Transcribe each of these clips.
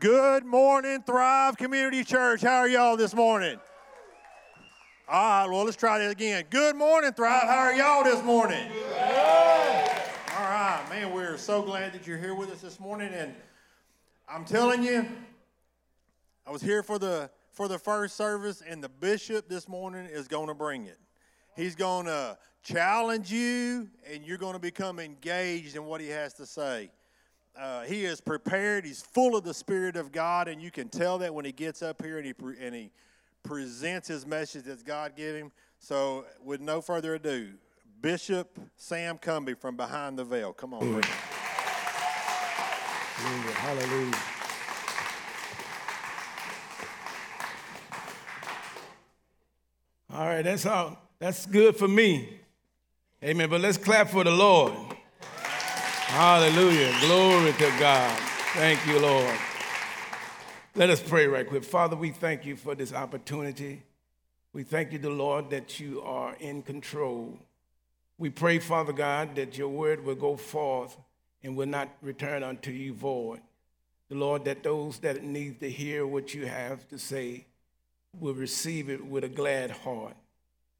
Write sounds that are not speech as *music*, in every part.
Good morning, Thrive Community Church. How are y'all this morning? All right, well, let's try that again. Good morning, Thrive. How are y'all this morning? All right, man, we're so glad that you're here with us this morning. And I'm telling you, I was here for the for the first service, and the bishop this morning is going to bring it. He's going to challenge you, and you're going to become engaged in what he has to say. Uh, he is prepared. He's full of the Spirit of God, and you can tell that when he gets up here and he pre- and he presents his message that God gave him. So, with no further ado, Bishop Sam Cumby from Behind the Veil. Come on. Hallelujah. Hallelujah. All right, that's all. That's good for me. Amen. But let's clap for the Lord. Hallelujah. Glory to God. Thank you, Lord. Let us pray right quick. Father, we thank you for this opportunity. We thank you, the Lord, that you are in control. We pray, Father God, that your word will go forth and will not return unto you void. The Lord, that those that need to hear what you have to say will receive it with a glad heart.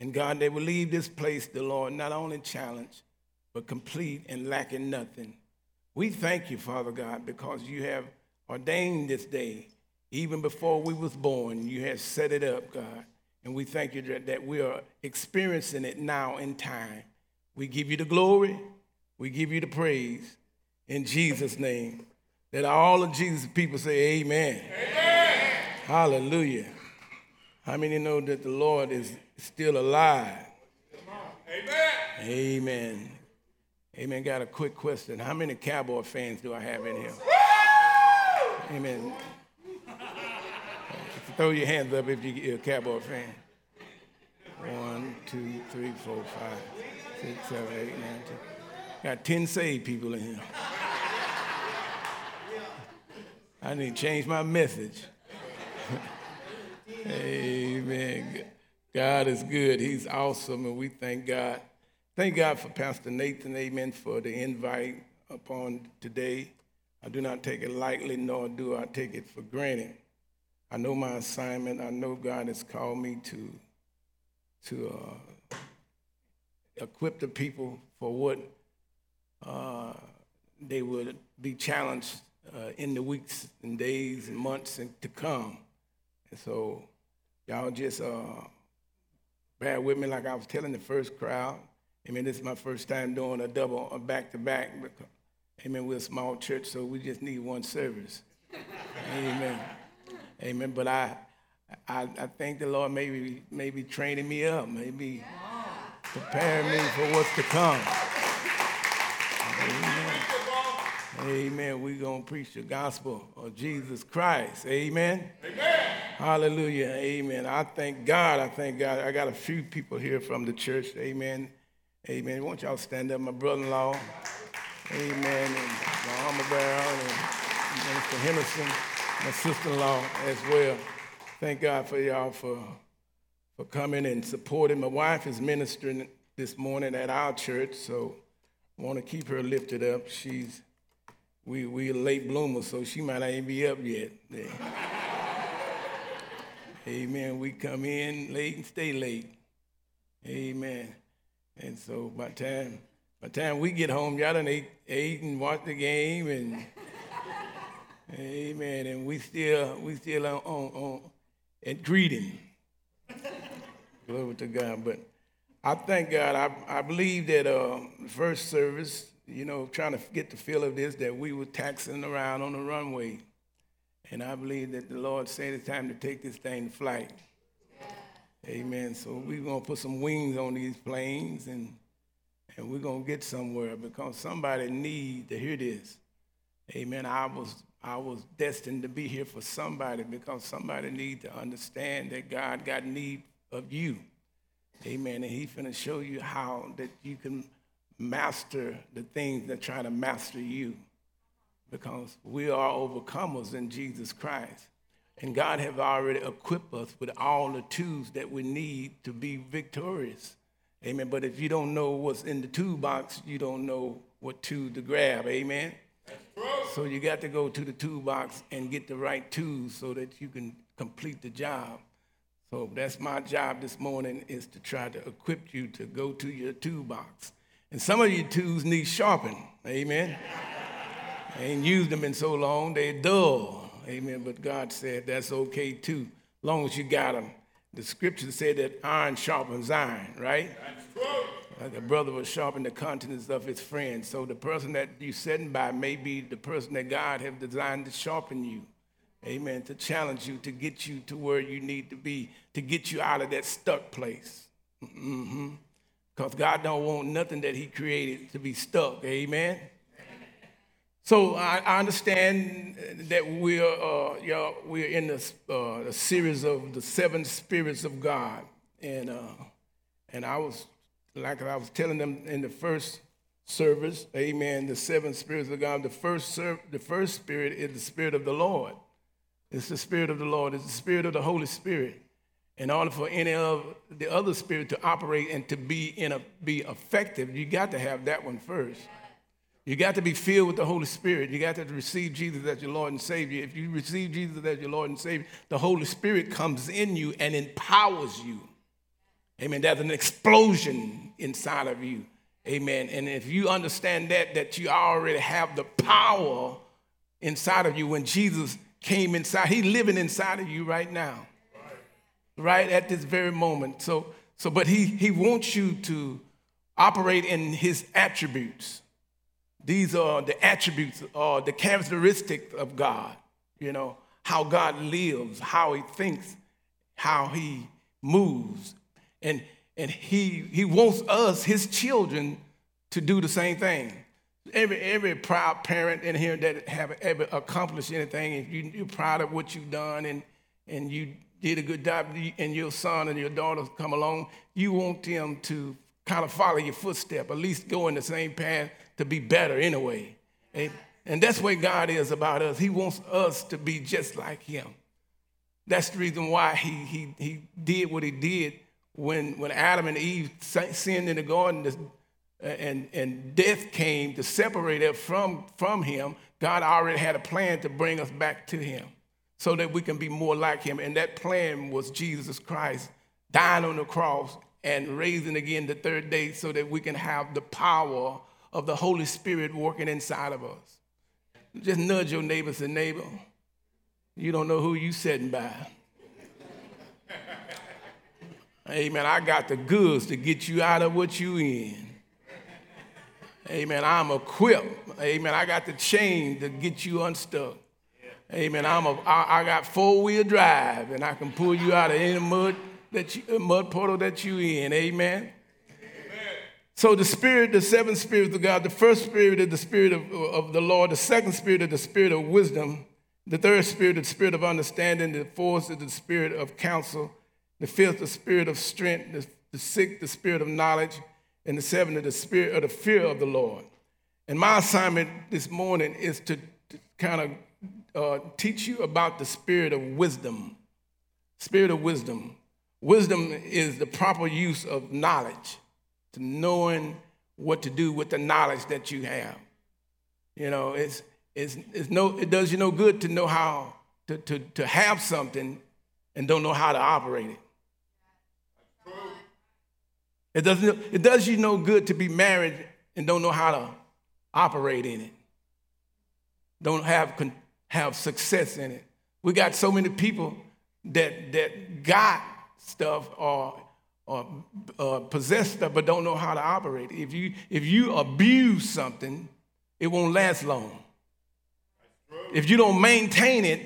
And God, they will leave this place, the Lord, not only challenged, but complete and lacking nothing. We thank you, Father God, because you have ordained this day. Even before we was born, you have set it up, God. And we thank you that, that we are experiencing it now in time. We give you the glory. We give you the praise in Jesus' name. That all of Jesus' people say amen. amen. Hallelujah. How many know that the Lord is still alive? Amen. Amen. Amen. Got a quick question. How many Cowboy fans do I have in here? Amen. Throw your hands up if you're a Cowboy fan. One, two, three, four, five, six, seven, eight, nine, ten. Got 10 saved people in here. I need to change my message. *laughs* Amen. God is good. He's awesome, and we thank God. Thank God for Pastor Nathan, amen, for the invite upon today. I do not take it lightly, nor do I take it for granted. I know my assignment. I know God has called me to, to uh, equip the people for what uh, they would be challenged uh, in the weeks and days and months to come. And so y'all just uh, bear with me like I was telling the first crowd. I mean, this is my first time doing a double, a back-to-back. Amen, we're a small church, so we just need one service. Amen. Amen. But I, I, I thank the Lord maybe, maybe training me up, maybe preparing me for what's to come. Amen. Amen. We're going to preach the gospel of Jesus Christ. Amen. Amen. Hallelujah. Amen. I thank God. I thank God. I got a few people here from the church. Amen. Amen. Won't y'all stand up? My brother in law. Amen. And my armor bearer and Mr. Henderson, my sister in law as well. Thank God for y'all for, for coming and supporting. My wife is ministering this morning at our church, so I want to keep her lifted up. She's we we late bloomers, so she might not even be up yet. Amen. We come in late and stay late. Amen. And so by time by time we get home, y'all done ate, ate and watched the game and *laughs* Amen. And we still we still on on, on at greeting. *laughs* Glory to God. But I thank God. I, I believe that uh, first service, you know, trying to get the feel of this, that we were taxing around on the runway. And I believe that the Lord said it's time to take this thing to flight. Amen. So we're going to put some wings on these planes and, and we're going to get somewhere because somebody need to hear this. Amen. I was, I was destined to be here for somebody because somebody need to understand that God got need of you. Amen. And he's going to show you how that you can master the things that try to master you because we are overcomers in Jesus Christ. And God has already equipped us with all the tools that we need to be victorious. Amen. But if you don't know what's in the toolbox, you don't know what tool to grab. Amen. So you got to go to the toolbox and get the right tools so that you can complete the job. So that's my job this morning is to try to equip you to go to your toolbox. And some of your tools need sharpening. Amen. I ain't used them in so long, they're dull. Amen. But God said that's okay too, long as you got them. The scripture said that iron sharpens iron, right? That's true. Like a brother will sharpen the countenance of his friend. So the person that you're sitting by may be the person that God have designed to sharpen you. Amen. To challenge you, to get you to where you need to be, to get you out of that stuck place. Because mm-hmm. God don't want nothing that He created to be stuck. Amen. So I, I understand that we're, uh, you know, we're in this uh, a series of the seven spirits of God, and uh, and I was like I was telling them in the first service, Amen. The seven spirits of God. The first the first spirit is the spirit of the Lord. It's the Spirit of the Lord, it's the Spirit of the Holy Spirit. In order for any of the other spirit to operate and to be in a be effective, you got to have that one first. You got to be filled with the Holy Spirit. You got to receive Jesus as your Lord and Savior. If you receive Jesus as your Lord and Savior, the Holy Spirit comes in you and empowers you. Amen. There's an explosion inside of you. Amen. And if you understand that, that you already have the power inside of you when Jesus came inside. He's living inside of you right now. Right at this very moment. So, so but he, he wants you to operate in his attributes. These are the attributes or the characteristics of God. You know, how God lives, how he thinks, how he moves. And, and he, he wants us, his children, to do the same thing. Every, every proud parent in here that have ever accomplished anything, if you, you're proud of what you've done and, and you did a good job, and your son and your daughter come along, you want them to kind of follow your footstep, at least go in the same path to be better anyway. And, that's what God is about us. He wants us to be just like Him. That's the reason why He, he, he did what He did when, when Adam and Eve sinned in the garden and, and death came to separate us from, from him, God already had a plan to bring us back to him so that we can be more like him. And that plan was Jesus Christ dying on the cross and raising again the third day so that we can have the power of the Holy Spirit working inside of us. Just nudge your neighbor and neighbor, you don't know who you sitting by. *laughs* Amen. I got the goods to get you out of what you in. Amen. I'm equipped. Amen. I got the chain to get you unstuck. Amen. I'm a, I, I got four wheel drive and I can pull you out of any mud that you, mud puddle that you in. Amen. So the spirit, the seven spirits of God, the first spirit is the spirit of, of the Lord, the second spirit is the spirit of wisdom, the third spirit is the spirit of understanding, the fourth is the spirit of counsel, the fifth the spirit of strength, the, the sixth the spirit of knowledge, and the seventh of the spirit of the fear of the Lord. And my assignment this morning is to, to kind of uh, teach you about the spirit of wisdom. Spirit of wisdom. Wisdom is the proper use of knowledge, to knowing what to do with the knowledge that you have. You know, it's, it's, it's no, it does you no good to know how to, to, to have something and don't know how to operate it. It, doesn't, it does you no good to be married and don't know how to operate in it, don't have, have success in it. We got so many people that, that got stuff or, or uh, possess stuff but don't know how to operate. If you, if you abuse something, it won't last long. If you don't maintain it,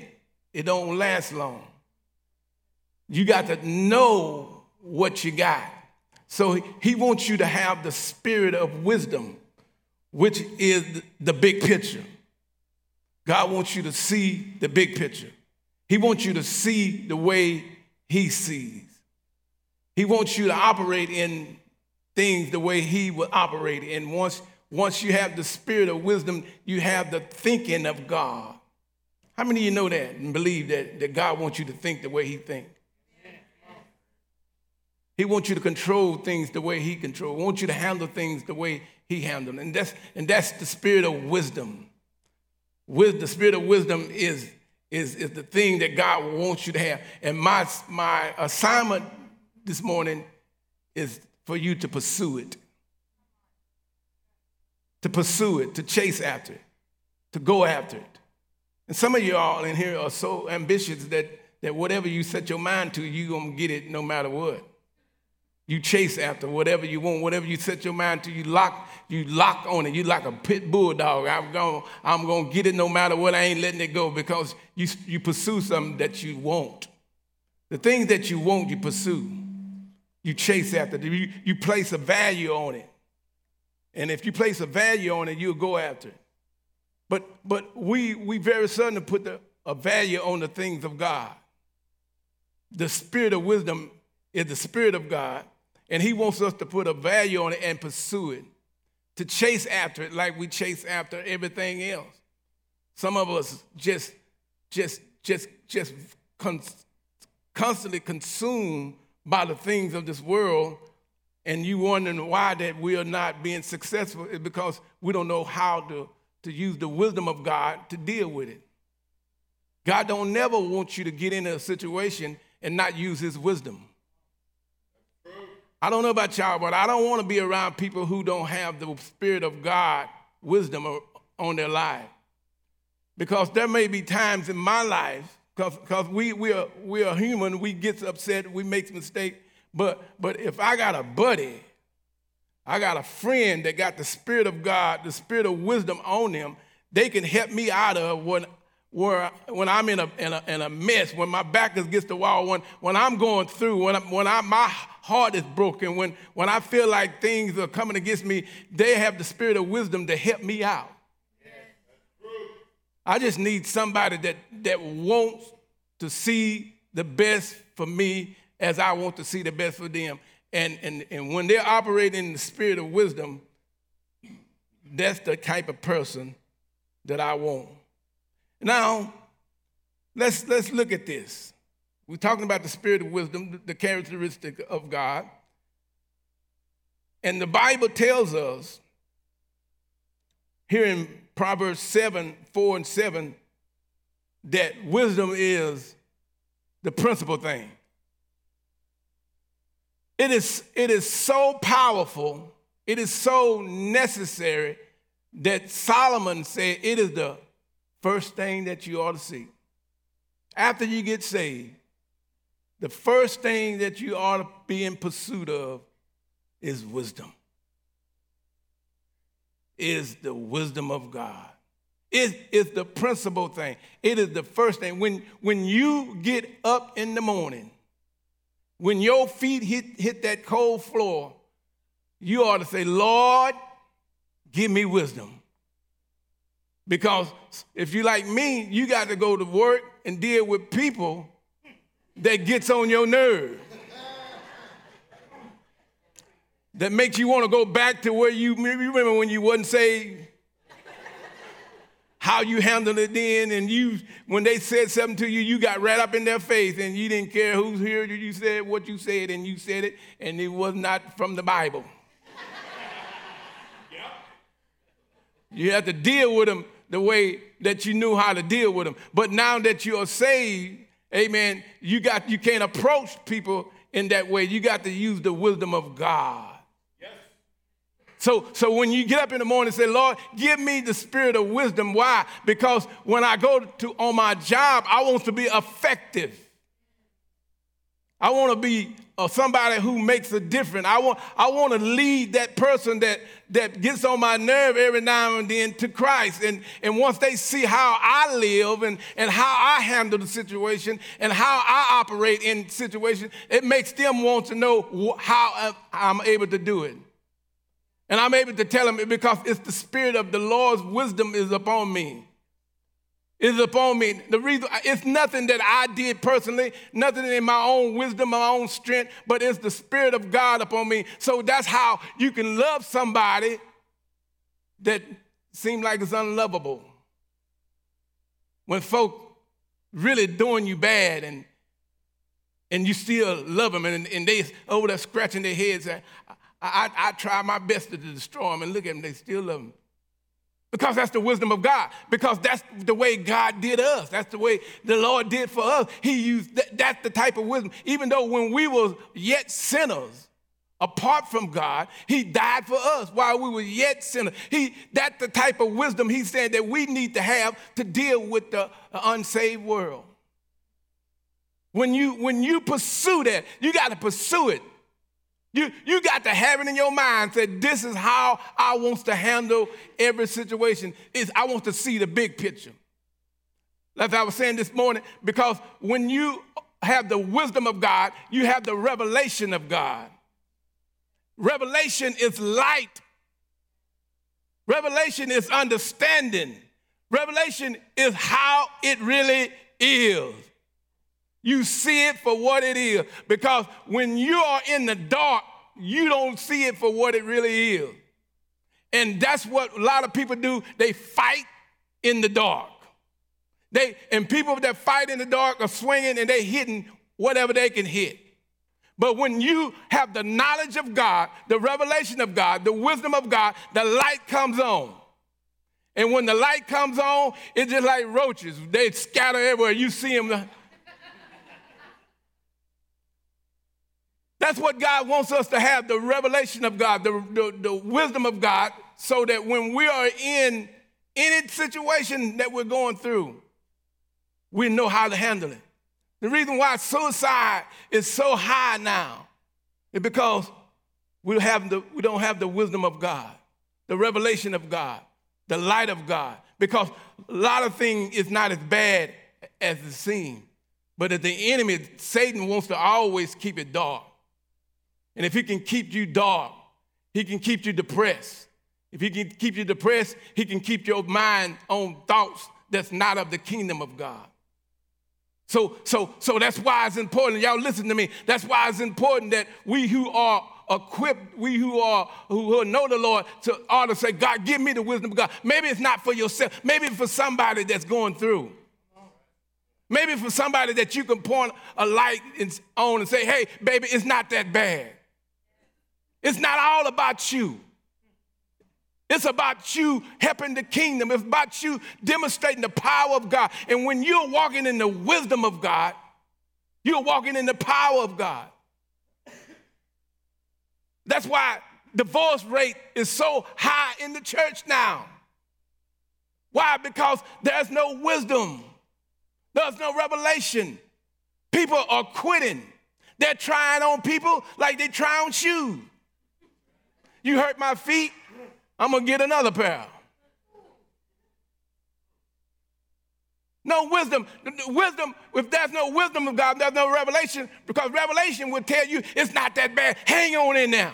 it don't last long. You got to know what you got. So he wants you to have the spirit of wisdom, which is the big picture. God wants you to see the big picture. He wants you to see the way he sees. He wants you to operate in things the way he would operate. And once, once you have the spirit of wisdom, you have the thinking of God. How many of you know that and believe that, that God wants you to think the way he thinks? He wants you to control things the way he controls. He wants you to handle things the way he handles. And that's, and that's the spirit of wisdom. With the spirit of wisdom is, is, is the thing that God wants you to have. And my, my assignment this morning is for you to pursue it. To pursue it, to chase after it, to go after it. And some of y'all in here are so ambitious that, that whatever you set your mind to, you're going to get it no matter what. You chase after whatever you want, whatever you set your mind to, you lock, you lock on it. You like a pit bulldog. I'm going I'm to get it no matter what. I ain't letting it go because you, you pursue something that you want. The things that you want, you pursue. You chase after it. You, you place a value on it. And if you place a value on it, you'll go after it. But, but we, we very suddenly put the, a value on the things of God. The spirit of wisdom is the spirit of God and he wants us to put a value on it and pursue it, to chase after it like we chase after everything else. Some of us just, just, just, just con- constantly consumed by the things of this world, and you wondering why that we are not being successful is because we don't know how to, to use the wisdom of God to deal with it. God don't never want you to get in a situation and not use his wisdom. I don't know about y'all, but I don't want to be around people who don't have the Spirit of God, wisdom uh, on their life. Because there may be times in my life, because we, we, are, we are human, we get upset, we make mistakes. But, but if I got a buddy, I got a friend that got the Spirit of God, the Spirit of wisdom on them, they can help me out of when, where, when I'm in a, in, a, in a mess, when my back is against the wall, when, when I'm going through, when, I, when I, my heart is broken, when, when I feel like things are coming against me, they have the spirit of wisdom to help me out. I just need somebody that, that wants to see the best for me as I want to see the best for them. And, and, and when they're operating in the spirit of wisdom, that's the type of person that I want. Now, let's, let's look at this. We're talking about the spirit of wisdom, the characteristic of God. And the Bible tells us here in Proverbs 7 4 and 7 that wisdom is the principal thing. It is, it is so powerful, it is so necessary that Solomon said it is the first thing that you ought to see. After you get saved, the first thing that you ought to be in pursuit of is wisdom. Is the wisdom of God. It is the principal thing. It is the first thing. When, when you get up in the morning, when your feet hit, hit that cold floor, you ought to say, Lord, give me wisdom. Because if you like me, you got to go to work and deal with people that gets on your nerve. That makes you want to go back to where you, remember when you wasn't saved? How you handled it then, and you, when they said something to you, you got right up in their face, and you didn't care who's here. You said what you said, and you said it, and it was not from the Bible. You have to deal with them the way that you knew how to deal with them. But now that you are saved, amen, you got you can't approach people in that way. You got to use the wisdom of God. So, so when you get up in the morning and say, Lord, give me the spirit of wisdom. Why? Because when I go to on my job, I want to be effective. I want to be uh, somebody who makes a difference. I want, I want to lead that person that, that gets on my nerve every now and then to Christ. And, and once they see how I live and, and how I handle the situation and how I operate in situations, it makes them want to know how I'm able to do it. And I'm able to tell them because it's the spirit of the Lord's wisdom is upon me is upon me. The reason it's nothing that I did personally, nothing in my own wisdom, my own strength, but it's the Spirit of God upon me. So that's how you can love somebody that seem like it's unlovable. When folk really doing you bad and and you still love them and, and they over there scratching their heads. I, I, try my best to destroy them and look at them, they still love them. Because that's the wisdom of God. Because that's the way God did us. That's the way the Lord did for us. He used that, that's the type of wisdom. Even though when we were yet sinners, apart from God, He died for us while we were yet sinners. He that's the type of wisdom He said that we need to have to deal with the unsaved world. When you when you pursue that, you got to pursue it you, you got to have it in your mind that this is how I want to handle every situation. Is I want to see the big picture. As I was saying this morning, because when you have the wisdom of God, you have the revelation of God. Revelation is light. Revelation is understanding. Revelation is how it really is. You see it for what it is. Because when you are in the dark, you don't see it for what it really is. And that's what a lot of people do. They fight in the dark. They and people that fight in the dark are swinging and they hitting whatever they can hit. But when you have the knowledge of God, the revelation of God, the wisdom of God, the light comes on. And when the light comes on, it's just like roaches. They scatter everywhere. You see them That's what God wants us to have the revelation of God, the, the, the, wisdom of God, so that when we are in any situation that we're going through, we know how to handle it. The reason why suicide is so high now is because we, have the, we don't have the wisdom of God, the revelation of God, the light of God. Because a lot of things is not as bad as it seems. But that the enemy, Satan, wants to always keep it dark. And if he can keep you dark, he can keep you depressed. If he can keep you depressed, he can keep your mind on thoughts that's not of the kingdom of God. So, so, so that's why it's important. Y'all listen to me. That's why it's important that we who are equipped, we who are who know the Lord, to ought to say, God, give me the wisdom of God. Maybe it's not for yourself. Maybe for somebody that's going through. Maybe for somebody that you can point a light on and say, hey, baby, it's not that bad. It's not all about you. It's about you helping the kingdom. It's about you demonstrating the power of God. And when you're walking in the wisdom of God, you're walking in the power of God. That's why the divorce rate is so high in the church now. Why? Because there's no wisdom, there's no revelation. People are quitting. They're trying on people like they try on shoes. You hurt my feet, I'm gonna get another pair. No wisdom. Wisdom, if there's no wisdom of God, there's no revelation, because revelation will tell you it's not that bad. Hang on in there.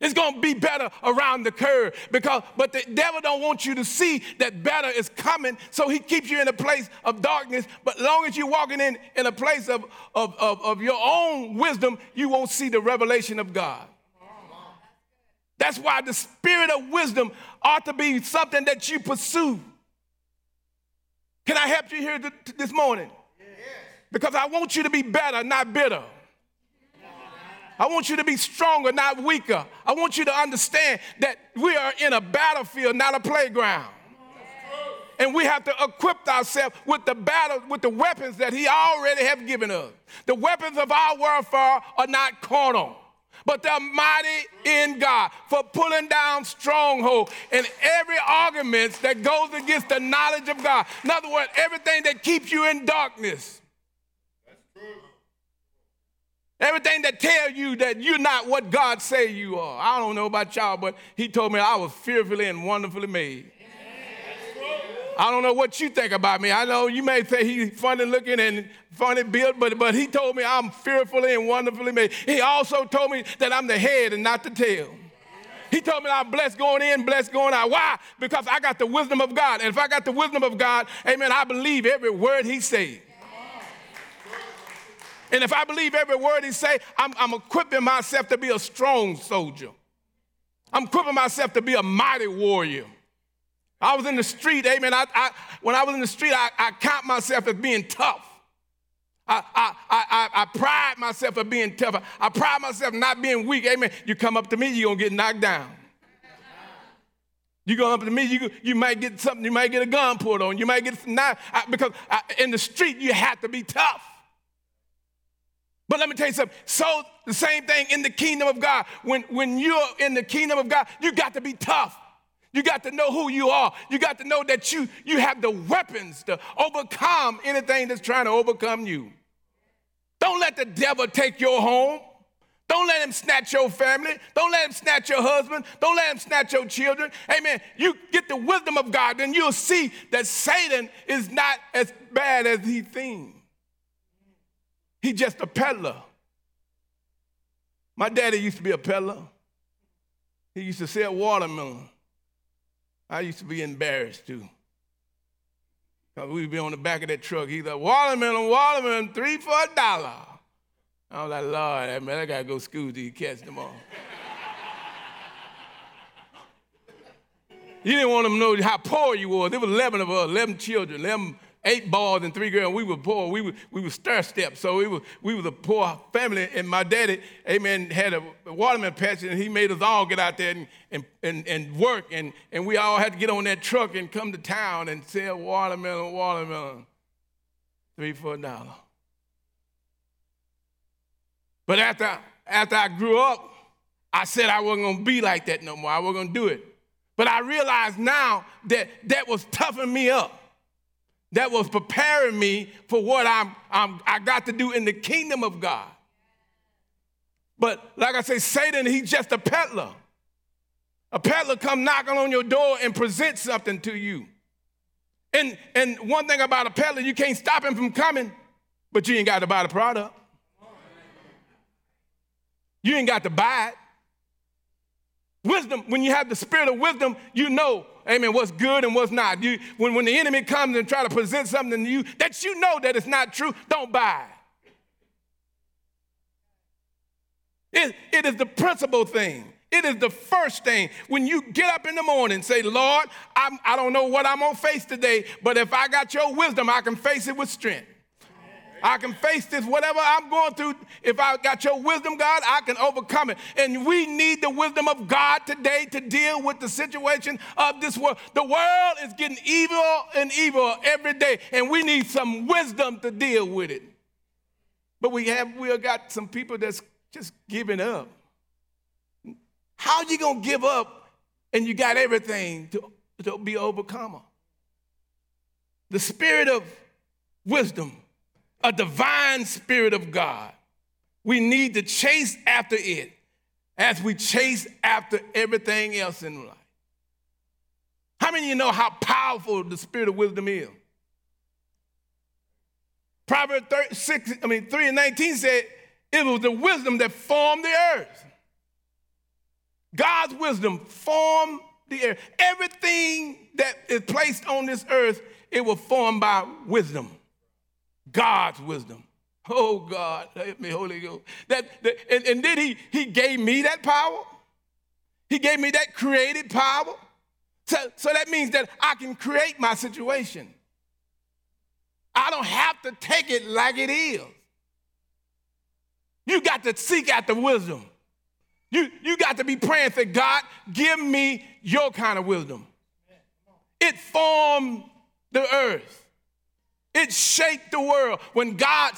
It's gonna be better around the curve because, but the devil don't want you to see that better is coming, so he keeps you in a place of darkness. But long as you're walking in, in a place of, of, of, of your own wisdom, you won't see the revelation of God. That's why the spirit of wisdom ought to be something that you pursue. Can I help you here this morning? Because I want you to be better, not bitter. I want you to be stronger, not weaker. I want you to understand that we are in a battlefield, not a playground. And we have to equip ourselves with the battle, with the weapons that He already have given us. The weapons of our warfare are not carnal but they're mighty in God for pulling down stronghold and every argument that goes against the knowledge of God. In other words, everything that keeps you in darkness. Everything that tell you that you're not what God say you are. I don't know about y'all, but he told me I was fearfully and wonderfully made. I don't know what you think about me. I know you may say he's funny looking and funny built, but, but he told me I'm fearfully and wonderfully made. He also told me that I'm the head and not the tail. He told me I'm blessed going in, blessed going out. Why? Because I got the wisdom of God. And if I got the wisdom of God, amen, I believe every word he said. And if I believe every word he say, I'm, I'm equipping myself to be a strong soldier. I'm equipping myself to be a mighty warrior. I was in the street, amen. I, I, when I was in the street, I, I count myself as being tough. I, I, I, I pride myself of being tough. I pride myself not being weak. Amen. You come up to me, you're going to get knocked down. You go up to me, you, you might get something, you might get a gun pulled on, you might get knife, because in the street you have to be tough. But let me tell you something. So the same thing in the kingdom of God. When, when you're in the kingdom of God, you got to be tough. You got to know who you are. You got to know that you, you have the weapons to overcome anything that's trying to overcome you. Don't let the devil take your home. Don't let him snatch your family. Don't let him snatch your husband. Don't let him snatch your children. Amen. You get the wisdom of God, then you'll see that Satan is not as bad as he thinks. He's just a peddler. My daddy used to be a peddler. He used to sell watermelon. I used to be embarrassed too. Because we'd be on the back of that truck. He's like, watermelon, watermelon, three for a dollar. I was like, Lord, man, I gotta go to school you catch them all. *laughs* you didn't want them to know how poor you were. There were 11 of us, 11 children, 11, eight boys and three girls. We were poor. We were, we were stir steps. So we were, we were a poor family. And my daddy, amen, had a watermelon patch and he made us all get out there and, and, and, and work. And, and we all had to get on that truck and come to town and sell watermelon, watermelon, three for a dollar. But after, after I grew up, I said I wasn't gonna be like that no more. I wasn't gonna do it. But I realize now that that was toughing me up. That was preparing me for what I'm, I'm, I got to do in the kingdom of God. But like I say, Satan, he's just a peddler. A peddler come knocking on your door and present something to you. And, and one thing about a peddler, you can't stop him from coming, but you ain't got to buy the product. You ain't got to buy it. Wisdom, when you have the spirit of wisdom, you know, amen, what's good and what's not. You, when, when the enemy comes and try to present something to you that you know that it's not true, don't buy it. It, is the principal thing. It is the first thing. When you get up in the morning, say, Lord, I'm, I don't know what I'm going to face today, but if I got your wisdom, I can face it with strength. I can face this, whatever I'm going through. If I got your wisdom, God, I can overcome it. And we need the wisdom of God today to deal with the situation of this world. The world is getting evil and evil every day, and we need some wisdom to deal with it. But we have we have got some people that's just giving up. How you gonna give up and you got everything to, to be overcomer? The spirit of wisdom a divine spirit of God. We need to chase after it as we chase after everything else in life. How many of you know how powerful the spirit of wisdom is? Proverbs 6, I mean 3 and 19 said it was the wisdom that formed the earth. God's wisdom formed the earth. Everything that is placed on this earth, it was formed by wisdom. God's wisdom. Oh God, help me, Holy Ghost. That, that and, and then he he gave me that power. He gave me that created power. So, so that means that I can create my situation. I don't have to take it like it is. You got to seek out the wisdom. You, you got to be praying for God, give me your kind of wisdom. It formed the earth. It shaped the world. When God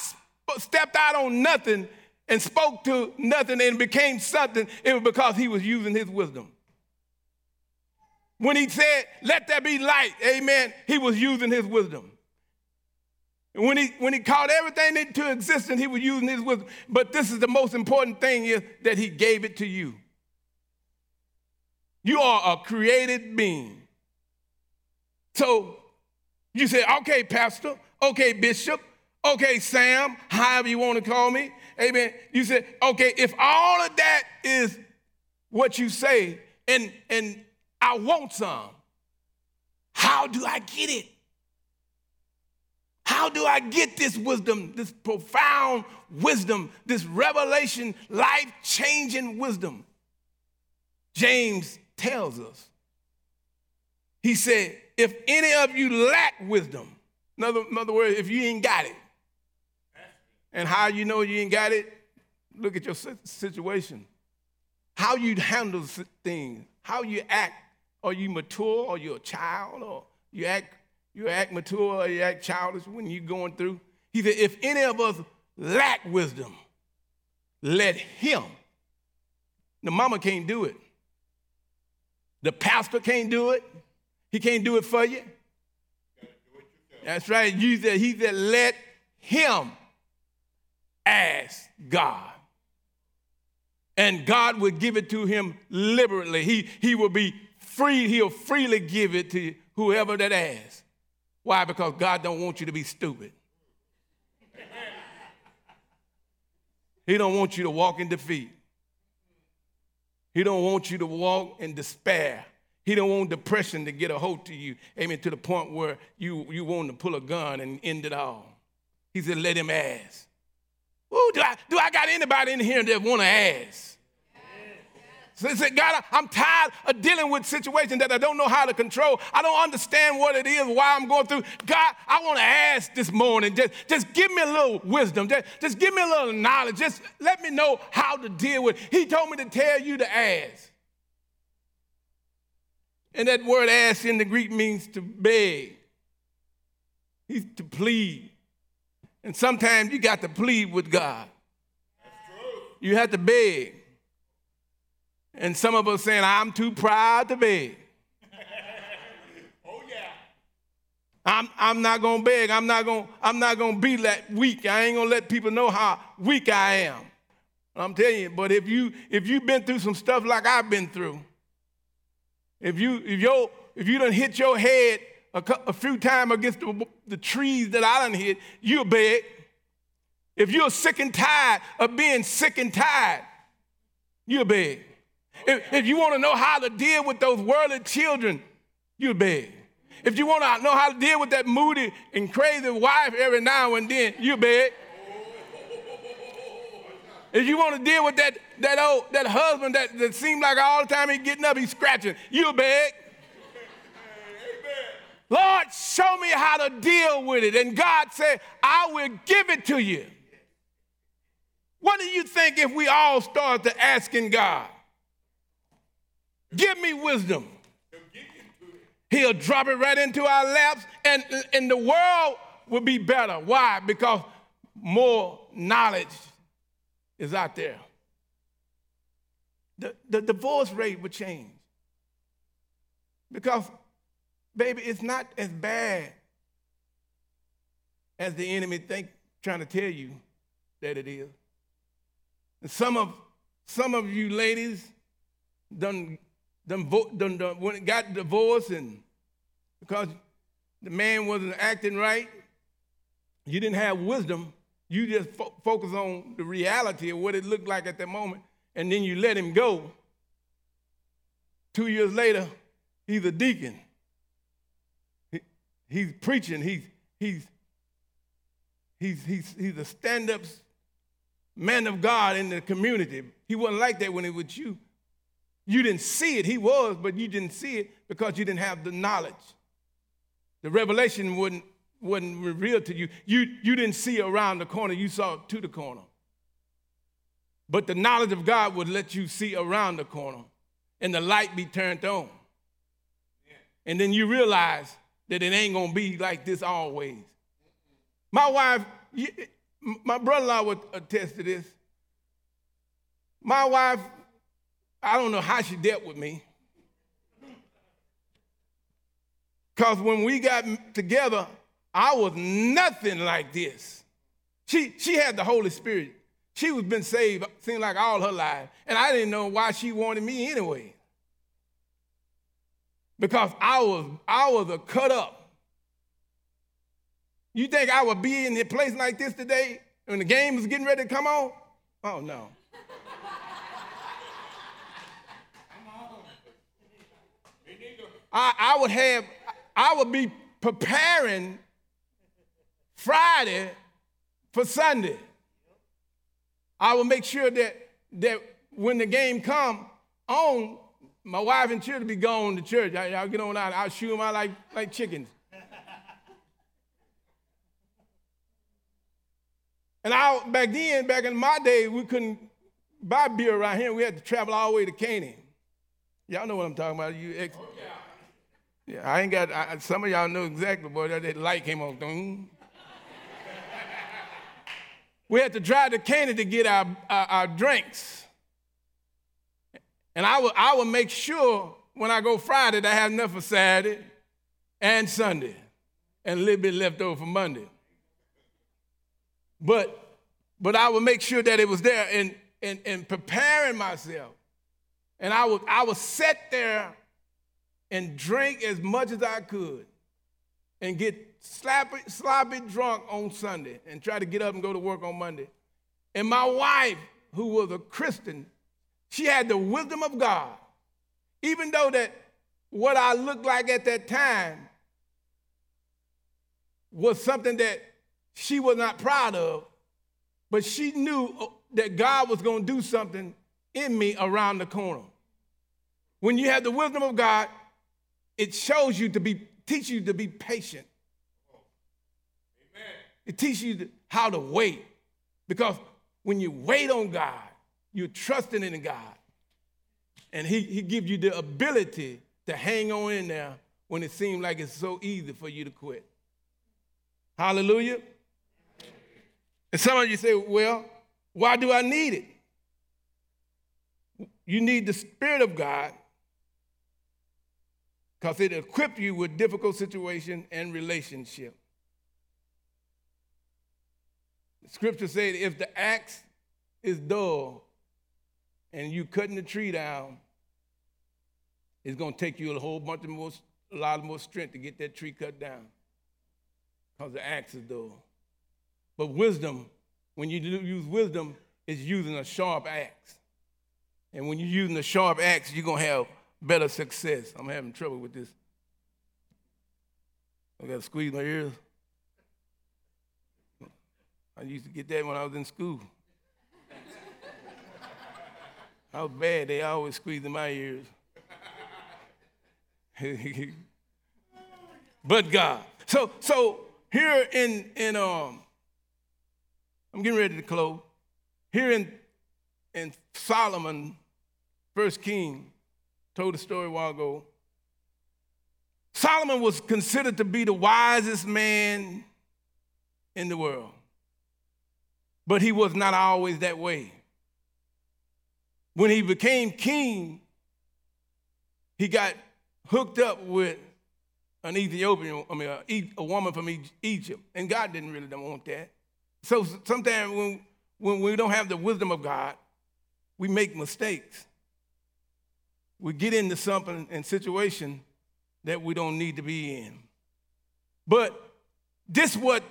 stepped out on nothing and spoke to nothing and became something, it was because he was using his wisdom. When he said, Let there be light, amen, he was using his wisdom. When he, when he called everything into existence, he was using his wisdom. But this is the most important thing is that he gave it to you. You are a created being. So you say, okay, Pastor, okay, Bishop, okay, Sam, however you want to call me. Amen. You said, okay, if all of that is what you say, and and I want some, how do I get it? How do I get this wisdom, this profound wisdom, this revelation, life changing wisdom? James tells us. He said, if any of you lack wisdom, in other, in other words, if you ain't got it, and how you know you ain't got it, look at your situation. How you handle things, how you act Are you mature, or you're a child, or you act, you act mature, or you act childish when you're going through. He said, if any of us lack wisdom, let him. The mama can't do it. The pastor can't do it. He can't do it for you. That's right. You said, he said, let him ask God. And God will give it to him liberally. He, he will be free, he'll freely give it to whoever that asks. Why? Because God don't want you to be stupid. He don't want you to walk in defeat. He don't want you to walk in despair. He don't want depression to get a hold to you, amen, to the point where you, you want to pull a gun and end it all. He said, let him ask. Ooh, do I, do I got anybody in here that want to ask? So he said, God, I'm tired of dealing with situations that I don't know how to control. I don't understand what it is, why I'm going through. God, I want to ask this morning. Just, just give me a little wisdom. Just, just give me a little knowledge. Just let me know how to deal with it. He told me to tell you to ask. And that word ask in the Greek means to beg. He's to plead. And sometimes you got to plead with God. That's true. You have to beg. And some of us saying, I'm too proud to beg. *laughs* oh yeah. I'm, I'm not gonna beg. I'm not gonna, I'm not gonna be that weak. I ain't gonna let people know how weak I am. I'm telling you, but if you if you've been through some stuff like I've been through, if you if you if you done hit your head a, a few times against the, the trees that I done hit, you'll beg. If you're sick and tired of being sick and tired, you'll beg. If, if you want to know how to deal with those worldly children, you'll beg. If you want to know how to deal with that moody and crazy wife every now and then, you beg. If you want to deal with that, that old that husband that, that seems like all the time he's getting up, he's scratching, you beg. Lord, show me how to deal with it. And God said, I will give it to you. What do you think if we all start to asking God? Give me wisdom. He'll drop it right into our laps, and, and the world will be better. Why? Because more knowledge is out there. The, the divorce rate would change. Because, baby, it's not as bad as the enemy think trying to tell you that it is. And some of some of you ladies done done, done, done when got divorced and because the man wasn't acting right, you didn't have wisdom. You just fo- focus on the reality of what it looked like at that moment, and then you let him go. Two years later, he's a deacon. He, he's preaching. He's he's he's he's he's a stand-up man of God in the community. He wasn't like that when he was with you. You didn't see it. He was, but you didn't see it because you didn't have the knowledge. The revelation wasn't, wasn't revealed to you. you. You didn't see around the corner, you saw to the corner. But the knowledge of God would let you see around the corner and the light be turned on. And then you realize that it ain't gonna be like this always. My wife, my brother in law would attest to this. My wife I don't know how she dealt with me. Because when we got together, I was nothing like this. She, she had the Holy Spirit. She was been saved, seemed like all her life. And I didn't know why she wanted me anyway. Because I was, I was a cut up. You think I would be in a place like this today when the game was getting ready to come on? Oh, no. I, I would have, I would be preparing Friday for Sunday. I will make sure that, that when the game come on, my wife and children be gone to church. I, y'all get on out. I'll shoot them out like, like chickens. and I, back then, back in my day, we couldn't buy beer around here. We had to travel all the way to Canaan. Y'all know what I'm talking about. You ex- oh, yeah, I ain't got. I, some of y'all know exactly, boy. That, that light came on. We had to drive to Candy to get our, our, our drinks. And I will, I would make sure when I go Friday that I have enough for Saturday and Sunday and a little bit left over for Monday. But, but I would make sure that it was there and, and, and preparing myself. And I would, I would sit there and drink as much as I could and get sloppy, sloppy drunk on Sunday and try to get up and go to work on Monday. And my wife, who was a Christian, she had the wisdom of God. Even though that what I looked like at that time was something that she was not proud of, but she knew uh, that God was going to do something in me around the corner. When you have the wisdom of God, it shows you to be, teach you to be patient. It teaches you how to wait. Because when you wait on God, you're trusting in God. And He, he gives you the ability to hang on in there when it seems like it's so easy for you to quit. Hallelujah. And some of you say, well, why do I need it? You need the Spirit of God because it equips you with difficult situation and relationship. Scripture said if the axe is dull and you cutting the tree down, it's going to take you a whole bunch of more, a lot more strength to get that tree cut down because the axe is dull. But wisdom, when you use wisdom, is using a sharp axe. And when you're using a sharp axe, you're going to have better success. I'm having trouble with this. I got to squeeze my ears. I used to get that when I was in school. I was bad. They always squeezed in my ears. *laughs* but God. So, so here in in um, I'm getting ready to close. Here in in Solomon, First King, told a story a while ago. Solomon was considered to be the wisest man in the world, but he was not always that way. When he became king, he got hooked up with an Ethiopian, I mean, a, woman from Egypt, and God didn't really want that. So sometimes when, when we don't have the wisdom of God, we make mistakes we get into something and situation that we don't need to be in. But this what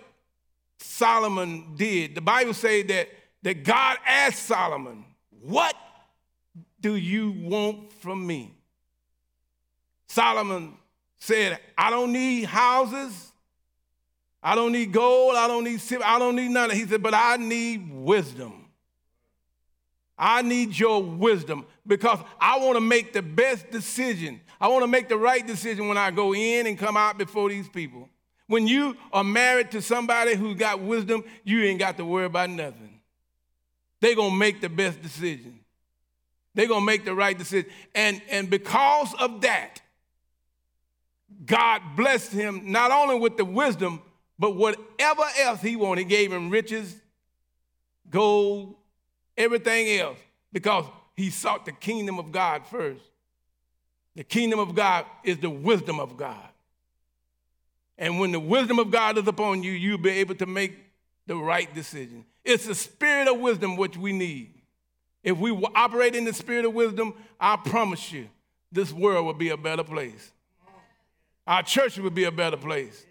Solomon did. The Bible says that, that God asked Solomon, What do you want from me? Solomon said, I don't need houses. I don't need gold. I don't need silver. I don't need none. He said, but I need wisdom. I need your wisdom because I want to make the best decision. I want to make the right decision when I go in and come out before these people. When you are married to somebody who's got wisdom, you ain't got to worry about nothing. They're going to make the best decision. They're going to make the right decision. And, and because of that, God blessed him not only with the wisdom, but whatever else he wanted. He gave him riches, gold, everything else because he sought the kingdom of God first. The kingdom of God is the wisdom of God. And when the wisdom of God is upon you, you'll be able to make the right decision. It's the spirit of wisdom which we need. If we operate in the spirit of wisdom, I promise you, this world will be a better place. Our church will be a better place.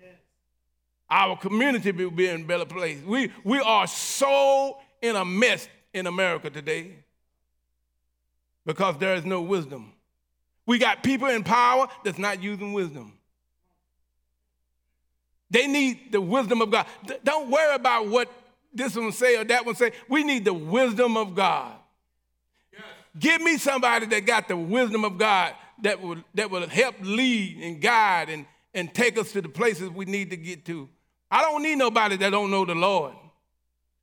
Our community will be in a better place. We, we are so in a mess in America today because there is no wisdom. We got people in power that's not using wisdom. They need the wisdom of God. Don't worry about what this one say or that one say. We need the wisdom of God. Yes. Give me somebody that got the wisdom of God that will, that will help lead and guide and, and take us to the places we need to get to. I don't need nobody that don't know the Lord.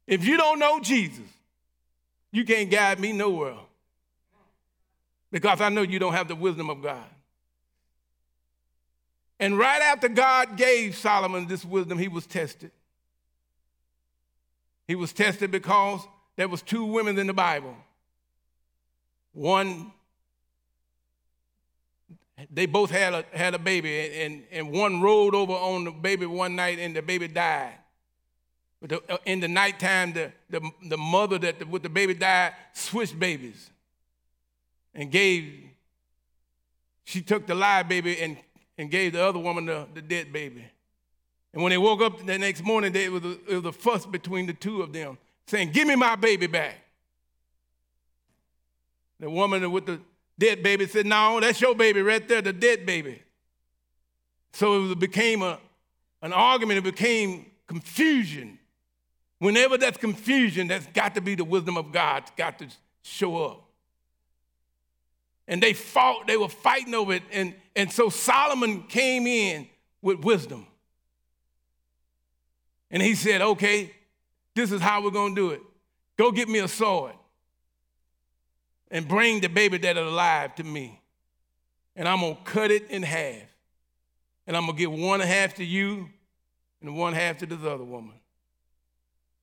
If you don't know Jesus, you can't guide me nowhere. because I know you don't have the wisdom of God. And right after God gave Solomon this wisdom, he was tested. He was tested because there was two women in the Bible. One, they both had a, had a baby, and, and one rolled over on the baby one night, and the baby died. But the, uh, in the nighttime, the, the, the mother that the, with the baby died switched babies and gave, she took the live baby and, and gave the other woman the, the dead baby. And when they woke up the next morning, they, it, was a, it was a fuss between the two of them, saying, Give me my baby back. The woman with the dead baby said, No, that's your baby right there, the dead baby. So it became a, an argument, it became confusion. Whenever that's confusion, that's got to be the wisdom of God, it's got to show up. And they fought, they were fighting over it. And, and so Solomon came in with wisdom. And he said, Okay, this is how we're going to do it. Go get me a sword and bring the baby that is alive to me. And I'm going to cut it in half. And I'm going to give one half to you and one half to this other woman.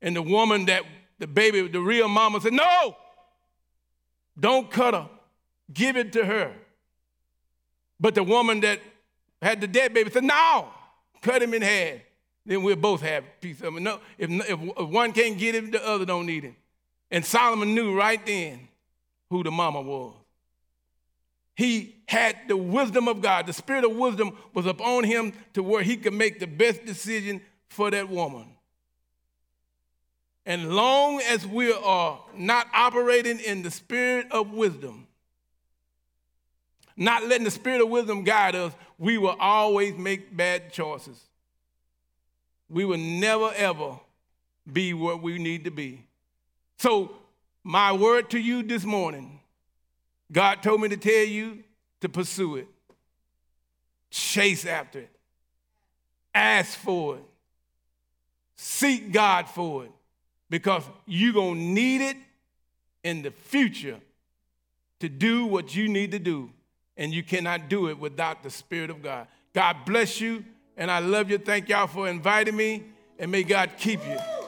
And the woman that the baby, the real mama said, No, don't cut her. Give it to her. But the woman that had the dead baby said, No, cut him in half. Then we'll both have a piece of it. No, if, if one can't get him, the other don't need him. And Solomon knew right then who the mama was. He had the wisdom of God. The spirit of wisdom was upon him to where he could make the best decision for that woman. And long as we are not operating in the spirit of wisdom, not letting the spirit of wisdom guide us, we will always make bad choices. We will never, ever be what we need to be. So my word to you this morning God told me to tell you to pursue it, chase after it, ask for it, seek God for it, because you're going to need it in the future to do what you need to do. And you cannot do it without the Spirit of God. God bless you, and I love you. Thank y'all for inviting me, and may God keep you.